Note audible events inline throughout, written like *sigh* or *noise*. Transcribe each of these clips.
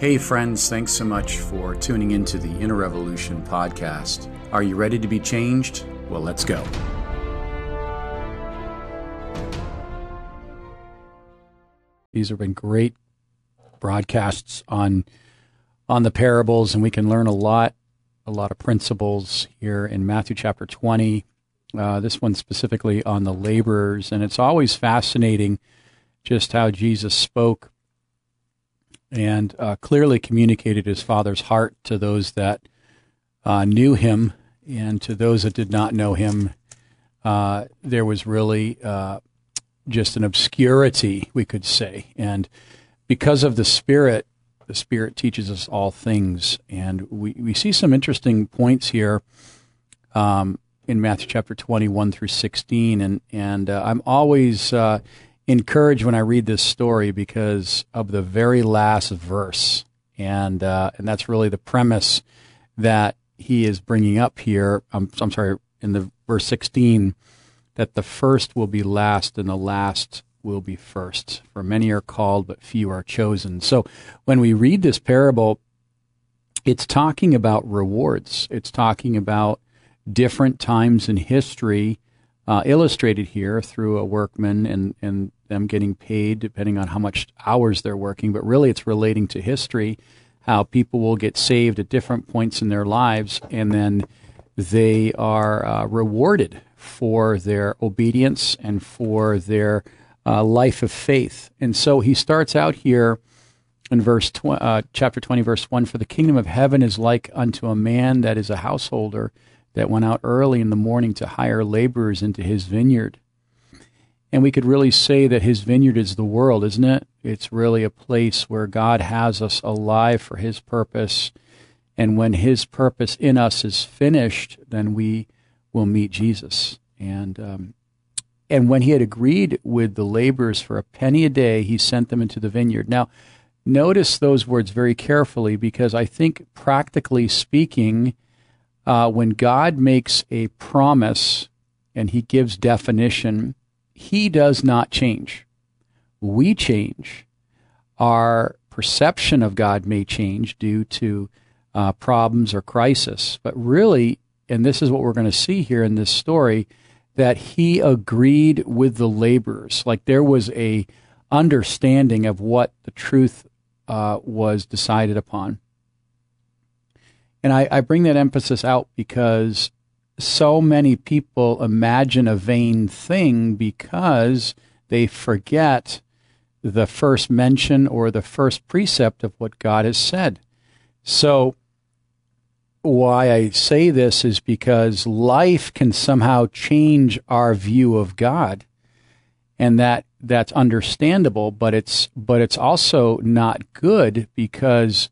Hey, friends, thanks so much for tuning into the Inner Revolution podcast. Are you ready to be changed? Well, let's go. These have been great broadcasts on on the parables, and we can learn a lot, a lot of principles here in Matthew chapter 20. Uh, this one specifically on the laborers, and it's always fascinating just how Jesus spoke and uh, clearly communicated his Father's heart to those that uh, knew him, and to those that did not know him, uh, there was really uh, just an obscurity, we could say. And because of the Spirit, the Spirit teaches us all things. And we, we see some interesting points here um, in Matthew chapter 21 through 16. And, and uh, I'm always uh, encouraged when I read this story because of the very last verse. And, uh, and that's really the premise that he is bringing up here. I'm, I'm sorry, in the verse 16, that the first will be last and the last will be first. For many are called, but few are chosen. So when we read this parable, it's talking about rewards. It's talking about different times in history, uh, illustrated here through a workman and, and them getting paid depending on how much hours they're working. But really, it's relating to history, how people will get saved at different points in their lives, and then they are uh, rewarded for their obedience and for their uh, life of faith. And so he starts out here in verse tw- uh, chapter 20 verse 1 for the kingdom of heaven is like unto a man that is a householder that went out early in the morning to hire laborers into his vineyard and we could really say that his vineyard is the world isn't it? It's really a place where god has us alive for his purpose. And when his purpose in us is finished then we will meet jesus. And um, and when he had agreed with the laborers for a penny a day, he sent them into the vineyard. Now, notice those words very carefully because I think, practically speaking, uh, when God makes a promise and he gives definition, he does not change. We change. Our perception of God may change due to uh, problems or crisis. But really, and this is what we're going to see here in this story, that he agreed with the laborers. Like there was a understanding of what the truth uh, was decided upon. And I, I bring that emphasis out because so many people imagine a vain thing because they forget the first mention or the first precept of what God has said. So why I say this is because life can somehow change our view of God, and that that's understandable. But it's but it's also not good because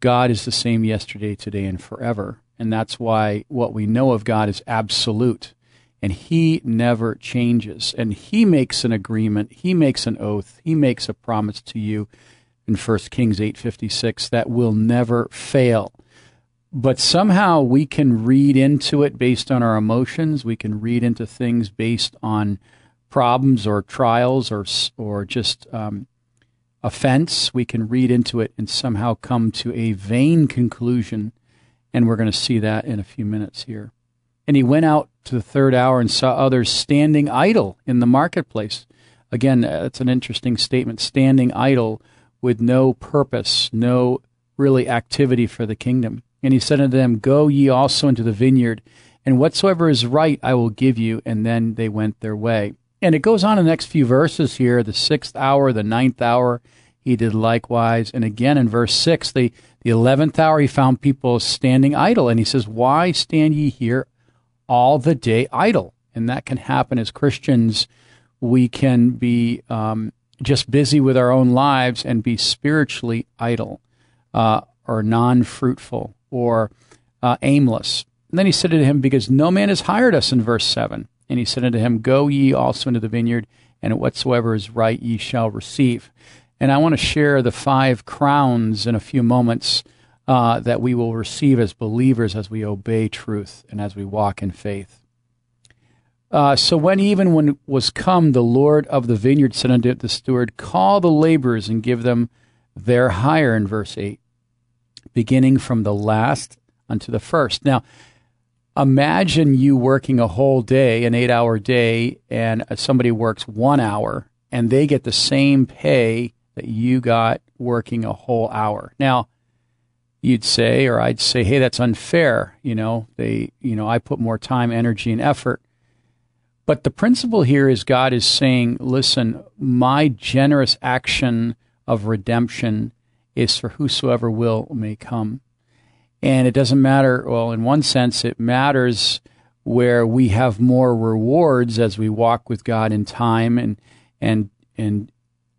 God is the same yesterday, today, and forever, and that's why what we know of God is absolute, and He never changes, and He makes an agreement, He makes an oath, He makes a promise to you in 1 Kings eight fifty six that will never fail. But somehow we can read into it based on our emotions. We can read into things based on problems or trials or or just um, offense. We can read into it and somehow come to a vain conclusion, and we're going to see that in a few minutes here. And he went out to the third hour and saw others standing idle in the marketplace. Again, uh, that's an interesting statement. Standing idle with no purpose, no really activity for the kingdom. And he said unto them, Go ye also into the vineyard, and whatsoever is right I will give you. And then they went their way. And it goes on in the next few verses here the sixth hour, the ninth hour, he did likewise. And again in verse 6, the, the eleventh hour, he found people standing idle. And he says, Why stand ye here all the day idle? And that can happen as Christians. We can be um, just busy with our own lives and be spiritually idle uh, or non fruitful or uh, aimless. And then he said to him, Because no man has hired us, in verse 7. And he said unto him, Go ye also into the vineyard, and whatsoever is right ye shall receive. And I want to share the five crowns in a few moments uh, that we will receive as believers as we obey truth and as we walk in faith. Uh, so when even when was come, the Lord of the vineyard said unto the steward, Call the laborers and give them their hire, in verse 8. beginning from the last unto the first. Now, imagine you working a whole day, an eight hour day, and somebody works one hour and they get the same pay that you got working a whole hour. Now, you'd say, or I'd say, hey, that's unfair. You know, they, you know, I put more time, energy, and effort. But the principle here is God is saying, listen, my generous action of redemption is for whosoever will may come. And it doesn't matter, well, in one sense, it matters where we have more rewards as we walk with God in time and, and, and,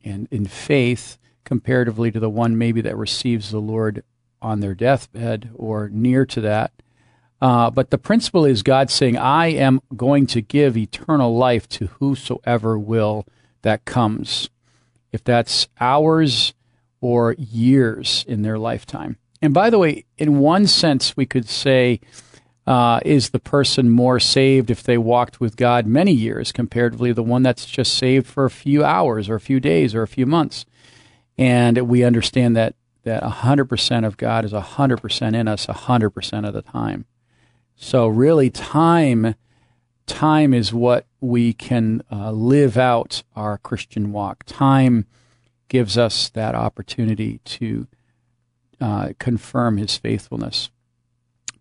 and in faith comparatively to the one maybe that receives the Lord on their deathbed or near to that. Uh, but the principle is God saying, I am going to give eternal life to whosoever will that comes, if that's hours or years in their lifetime. And by the way, in one sense, we could say, uh, is the person more saved if they walked with God many years comparatively to the one that's just saved for a few hours or a few days or a few months? And we understand that that 100% of God is 100% in us 100% of the time. So really time time is what we can uh, live out our Christian walk. Time gives us that opportunity to uh, confirm his faithfulness.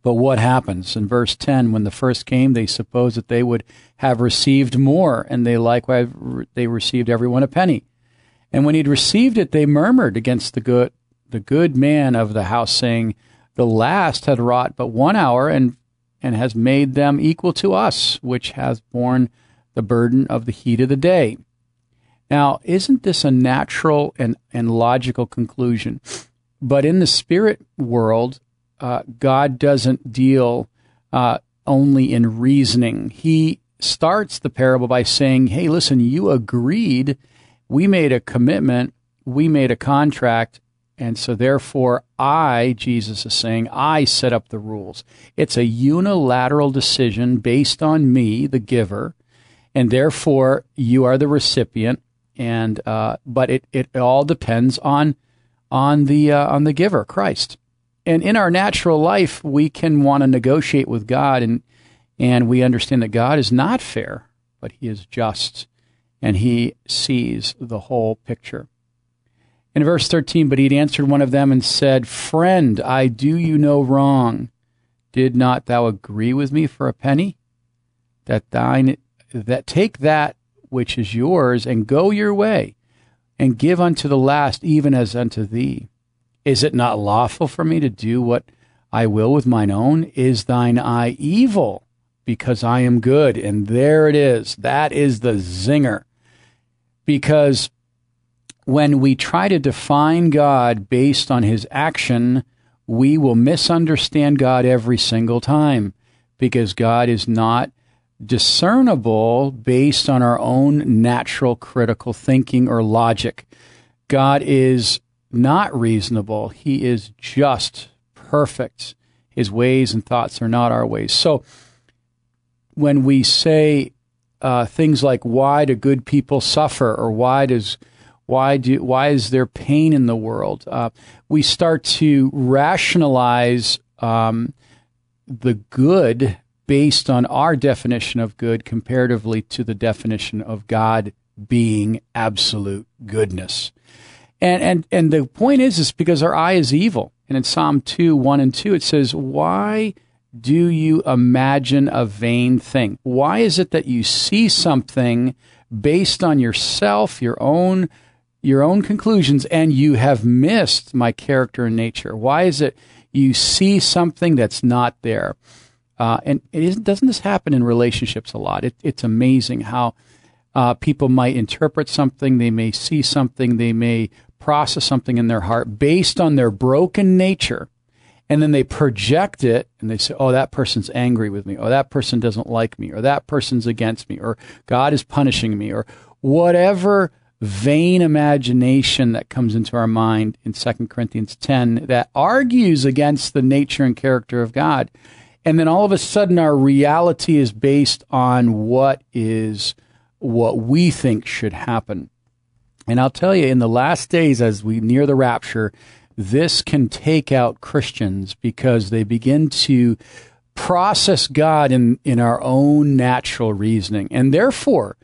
But what happens in verse 10 when the first came they supposed that they would have received more and they likewise they received everyone a penny. And when he'd received it they murmured against the good the good man of the house saying the last had wrought but one hour and and has made them equal to us, which has borne the burden of the heat of the day. Now, isn't this a natural and, and logical conclusion? But in the spirit world, uh, God doesn't deal uh, only in reasoning. He starts the parable by saying, Hey, listen, you agreed. We made a commitment. We made a contract. And so, therefore, I, Jesus is saying, I set up the rules. It's a unilateral decision based on me, the giver, and therefore you are the recipient. And uh, but it, it all depends on on the uh, on the giver, Christ. And in our natural life, we can want to negotiate with God, and and we understand that God is not fair, but He is just, and He sees the whole picture. In verse 13, but he answered one of them and said, Friend, I do you no wrong. Did not thou agree with me for a penny? That thine, that take that which is yours and go your way and give unto the last even as unto thee. Is it not lawful for me to do what I will with mine own? Is thine eye evil because I am good? And there it is. That is the zinger. Because when we try to define God based on his action, we will misunderstand God every single time because God is not discernible based on our own natural critical thinking or logic. God is not reasonable. He is just perfect. His ways and thoughts are not our ways. So when we say uh, things like, why do good people suffer or why does why do why is there pain in the world? Uh, we start to rationalize um, the good based on our definition of good comparatively to the definition of God being absolute goodness. And and and the point is is because our eye is evil. And in Psalm 2, 1 and 2, it says, Why do you imagine a vain thing? Why is it that you see something based on yourself, your own your own conclusions and you have missed my character and nature? Why is it you see something that's not there? Uh, and doesn't this happen in relationships a lot? It, it's amazing how uh, people might interpret something, they may see something, they may process something in their heart based on their broken nature. And then they project it and they say, oh, that person's angry with me, Oh, that person doesn't like me, or that person's against me, or God is punishing me, or whatever vain imagination that comes into our mind in 2 Corinthians 10 that argues against the nature and character of God. And then all of a sudden our reality is based on what is what we think should happen. And I'll tell you, in the last days, as we near the rapture, this can take out Christians because they begin to process God in, in our own natural reasoning. And therefore,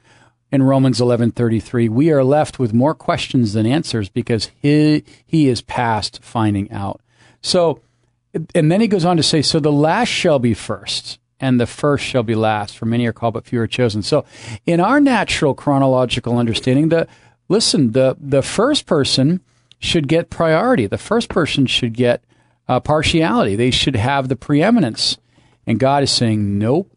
in Romans 11:33, we are left with more questions than answers because he he is past finding out. So and then he goes on to say, so the last shall be first and the first shall be last, for many are called, but few are chosen. So, in our natural chronological understanding, the listen, the the first person should get priority. The first person should get uh, partiality. They should have the preeminence. And God is saying, nope.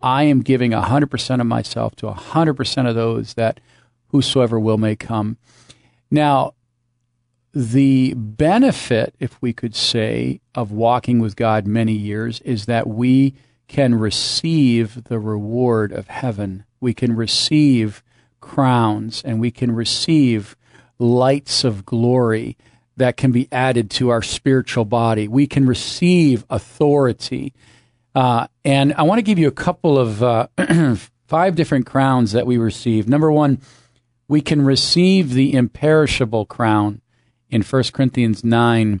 I am giving hundred percent of myself to hundred percent of those that whosoever will may come. Now, the benefit, if we could say, of walking with God many years is that we can receive the reward of heaven. We can receive crowns and we can receive lights of glory that can be added to our spiritual body. We can receive authority. Uh, and I want to give you a couple of uh, *clears throat* five different crowns that we receive. Number one, we can receive the imperishable crown in 1 Corinthians 9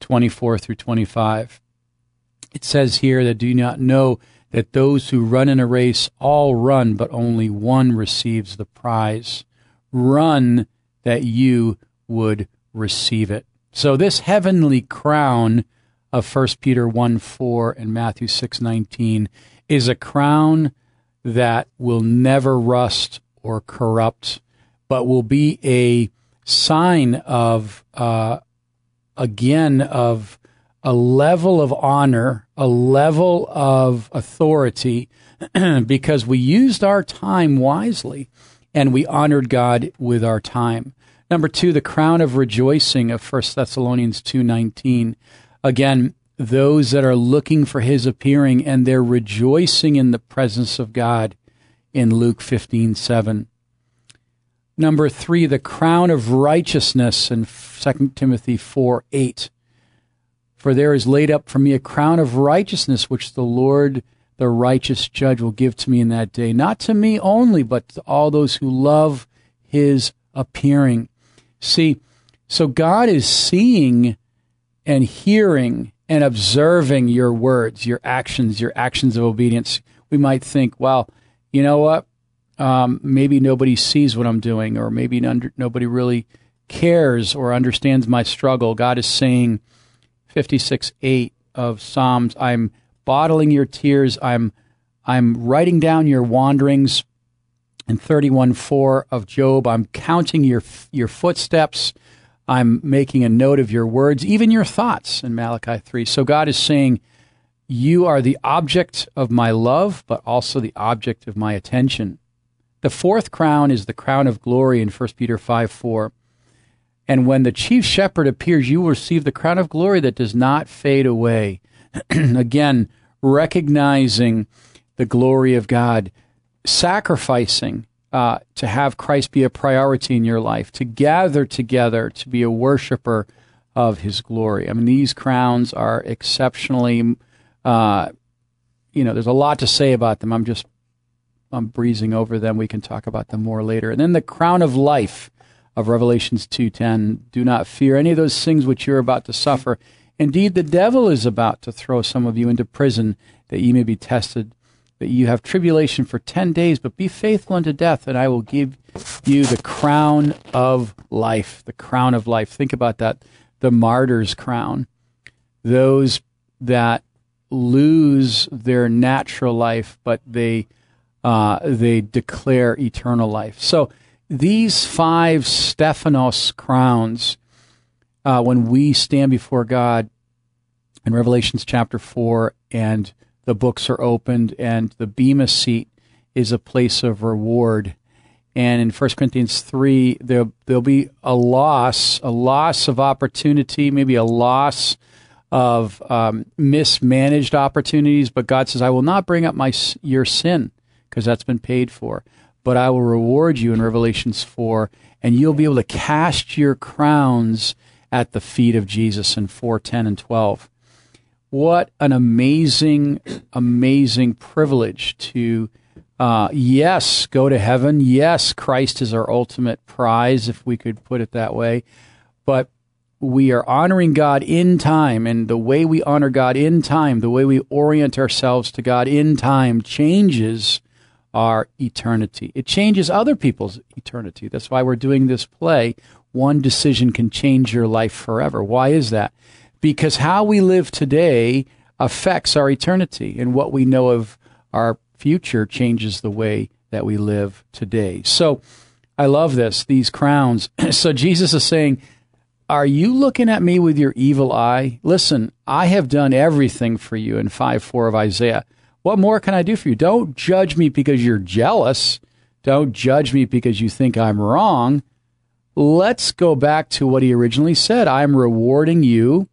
24 through 25. It says here that do you not know that those who run in a race all run, but only one receives the prize. Run that you would receive it. So this heavenly crown of 1 Peter 1 4 and Matthew six nineteen is a crown that will never rust or corrupt, but will be a sign of, uh, again, of a level of honor, a level of authority, *clears throat* because we used our time wisely and we honored God with our time. Number two, the crown of rejoicing of 1 Thessalonians 2.19. Again, those that are looking for his appearing and they're rejoicing in the presence of God in Luke 15.7. Number three, the crown of righteousness in 2 Timothy 4 8. For there is laid up for me a crown of righteousness, which the Lord, the righteous judge, will give to me in that day. Not to me only, but to all those who love his appearing. See, so God is seeing and hearing and observing your words, your actions, your actions of obedience. We might think, well, you know what? um, maybe nobody sees what I'm doing, or maybe nobody really cares or understands my struggle. God is saying, 56 8 of Psalms, I'm bottling your tears, I'm, I'm writing down your wanderings. And 31 4 of Job, I'm counting your, your footsteps. I'm making a note of your words, even your thoughts in Malachi 3. So God is saying, You are the object of my love, but also the object of my attention. The fourth crown is the crown of glory in 1 Peter 5 4. And when the chief shepherd appears, you will receive the crown of glory that does not fade away. *clears throat* Again, recognizing the glory of God, sacrificing uh, to have Christ be a priority in your life, to gather together to be a worshiper of His glory. I mean, these crowns are exceptionally, uh, you know, there's a lot to say about them. I'm just I'm breezing over them. We can talk about them more later. And then the crown of life of Revelations 2:10. Do not fear any of those things which you're about to suffer. Indeed, the devil is about to throw some of you into prison that ye may be tested, that you have tribulation for 10 days, but be faithful unto death, and I will give you the crown of life. The crown of life. Think about that. The martyr's crown. Those that lose their natural life, but they uh, they declare eternal life. So these five Stephanos crowns, uh, when we stand before God in Revelations chapter 4 and the books are opened and the Bema seat is a place of reward. And in 1 Corinthians 3, there, there'll be a loss, a loss of opportunity, maybe a loss of um, mismanaged opportunities. But God says, I will not bring up my, your sin because that's been paid for. But I will reward you in Revelations 4, and you'll be able to cast your crowns at the feet of Jesus in 4, 10, and 12. What an amazing, amazing privilege to, uh, yes, go to heaven. Yes, Christ is our ultimate prize, if we could put it that way. But we are honoring God in time, and the way we honor God in time, the way we orient ourselves to God in time, changes our eternity. It changes other people's eternity. That's why we're doing this play. One decision can change your life forever. Why is that? Because how we live today affects our eternity, and what we know of our future changes the way that we live today. So I love this, these crowns. *clears throat* so Jesus is saying, Are you looking at me with your evil eye? Listen, I have done everything for you in 5 4 of Isaiah. What more can I do for you? Don't judge me because you're jealous. Don't judge me because you think I'm wrong. Let's go back to what he originally said. I'm rewarding you.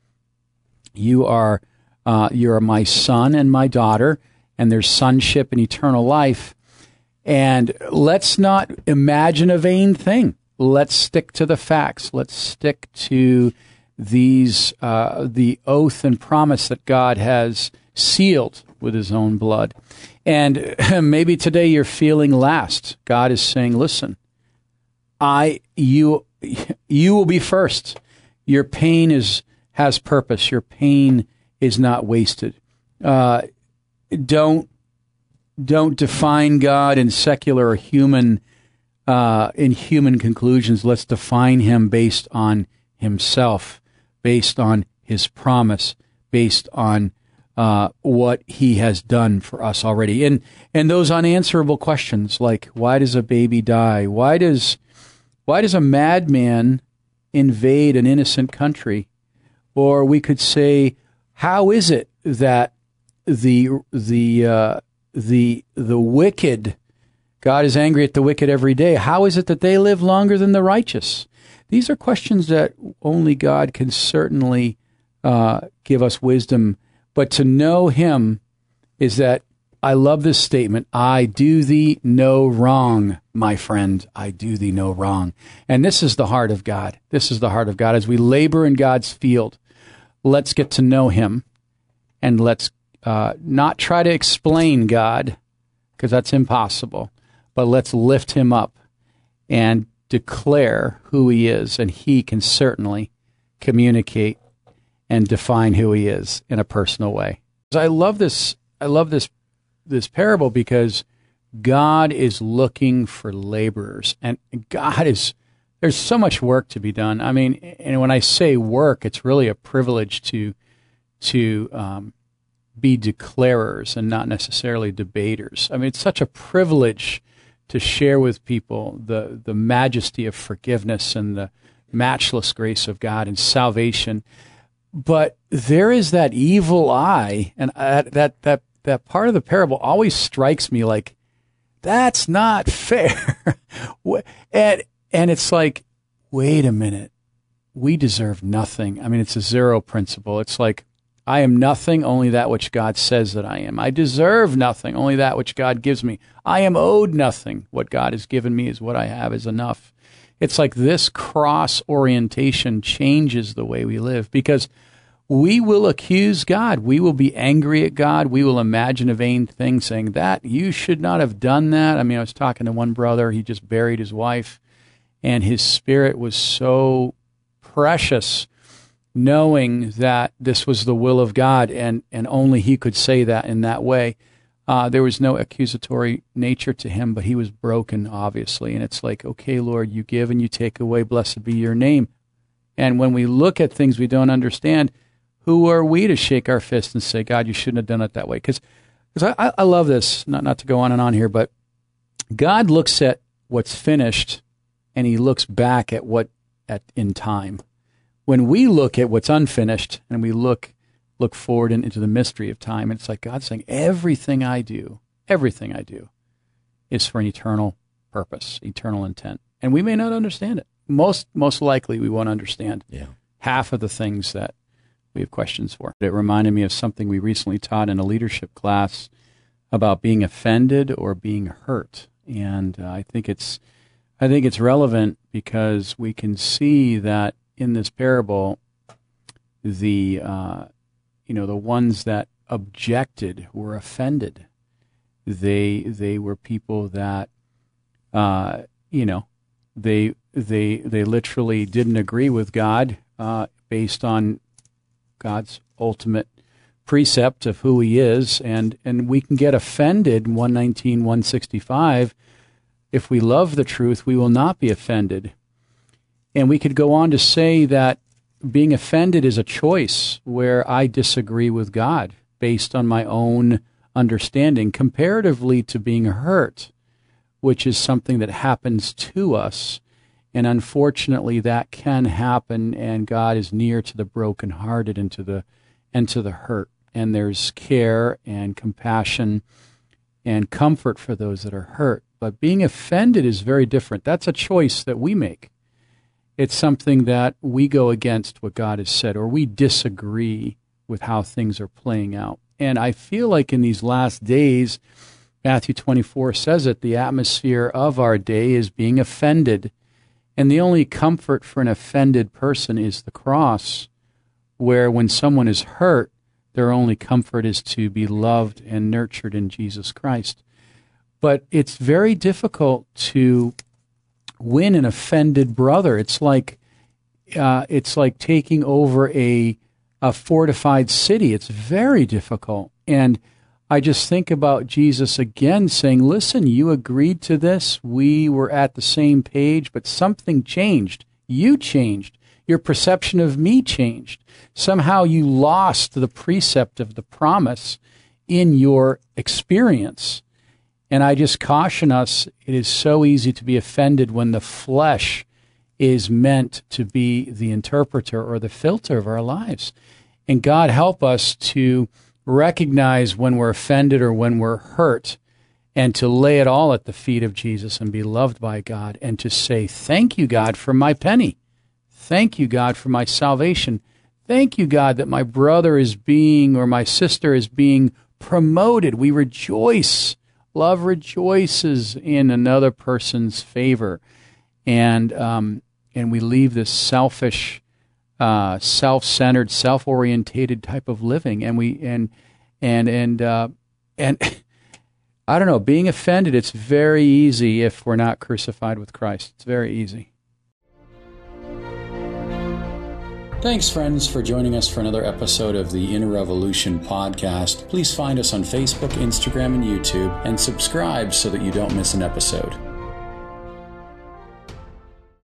You are uh, you are my son and my daughter, and there's sonship and eternal life. And let's not imagine a vain thing. Let's stick to the facts. Let's stick to these uh, the oath and promise that God has sealed with His own blood. And *laughs* maybe today you're feeling last. God is saying, "Listen, I you *laughs* you will be first. Your pain is has purpose. Your pain is not wasted. Uh, don't don't define God in secular or human uh, in human conclusions. Let's define Him based on Himself, based on His promise, based on uh, what He has done for us already. And and those unanswerable questions like why does a baby die? Why does why does a madman invade an innocent country? Or we could say, how is it that the the uh, the the wicked God is angry at the wicked every day. How is it that they live longer than the righteous? These are questions that only God can certainly uh, give us wisdom. But to know Him is that I love this statement I do thee no wrong, my friend. I do thee no wrong. And this is the heart of God. This is the heart of God. As we labor in God's field, let's get to know Him and let's uh, not try to explain God, because that's impossible, but let's lift him up and declare who he is, and he can certainly communicate and define who he is in a personal way. I love this. I love this this parable because God is looking for laborers, and God is there's so much work to be done. I mean, and when I say work, it's really a privilege to to um, be declarers and not necessarily debaters. I mean, it's such a privilege to share with people the, the majesty of forgiveness and the matchless grace of God and salvation. But there is that evil eye, and that, that, that part of the parable always strikes me like, that's not *laughs* fair. and, and it's like, wait a minute. We deserve nothing. I mean, it's a zero principle. It's like, I am nothing, only that which God says that I am. I deserve nothing, only that which God gives me. I am owed nothing. What God has given me is what I have is enough. It's like this cross orientation changes the way we live because we will accuse God. We will be angry at God. We will imagine a vain thing saying that you should not have done that. I mean, I was talking to one brother, he just buried his wife and his spirit was so precious knowing that this was the will of God and, and only he could say that in that way. Uh, there was no accusatory nature to him, but he was broken, obviously. And it's like, okay, Lord, you give and you take away, blessed be your name. And when we look at things we don't understand, who are we to shake our fist and say, God, you shouldn't have done it that way? Because I, I love this, not, not to go on and on here, but God looks at what's finished and he looks back at what at in time when we look at what's unfinished and we look look forward in, into the mystery of time, it's like God saying, everything I do, everything I do, is for an eternal purpose, eternal intent, and we may not understand it. Most most likely, we won't understand yeah. half of the things that we have questions for. It reminded me of something we recently taught in a leadership class about being offended or being hurt, and uh, I think it's I think it's relevant because we can see that in this parable, the uh, you know the ones that objected were offended. They they were people that uh, you know they they they literally didn't agree with God uh, based on God's ultimate precept of who he is and and we can get offended 119 165 if we love the truth we will not be offended. And we could go on to say that being offended is a choice where I disagree with God based on my own understanding comparatively to being hurt which is something that happens to us and unfortunately that can happen and God is near to the brokenhearted and to the and to the hurt and there's care and compassion and comfort for those that are hurt. But being offended is very different. That's a choice that we make. It's something that we go against what God has said or we disagree with how things are playing out. And I feel like in these last days, Matthew 24 says it, the atmosphere of our day is being offended. And the only comfort for an offended person is the cross, where when someone is hurt, their only comfort is to be loved and nurtured in Jesus Christ. But it's very difficult to win an offended brother. It's like uh, it's like taking over a a fortified city. It's very difficult. And I just think about Jesus again saying, Listen, you agreed to this. We were at the same page, but something changed. You changed. Your perception of me changed. Somehow you lost the precept of the promise in your experience. And I just caution us it is so easy to be offended when the flesh is meant to be the interpreter or the filter of our lives. And God help us to recognize when we're offended or when we're hurt and to lay it all at the feet of Jesus and be loved by God and to say, Thank you, God, for my penny. Thank you, God, for my salvation. Thank you, God, that my brother is being or my sister is being promoted. We rejoice. Love rejoices in another person's favor. And, um, and we leave this selfish, uh, self-centered, self-orientated type of living. And we, and, and, and, uh, and *laughs* I don't know, being offended, it's very easy if we're not crucified with Christ. It's very easy. Thanks, friends, for joining us for another episode of the Inner Revolution podcast. Please find us on Facebook, Instagram, and YouTube, and subscribe so that you don't miss an episode.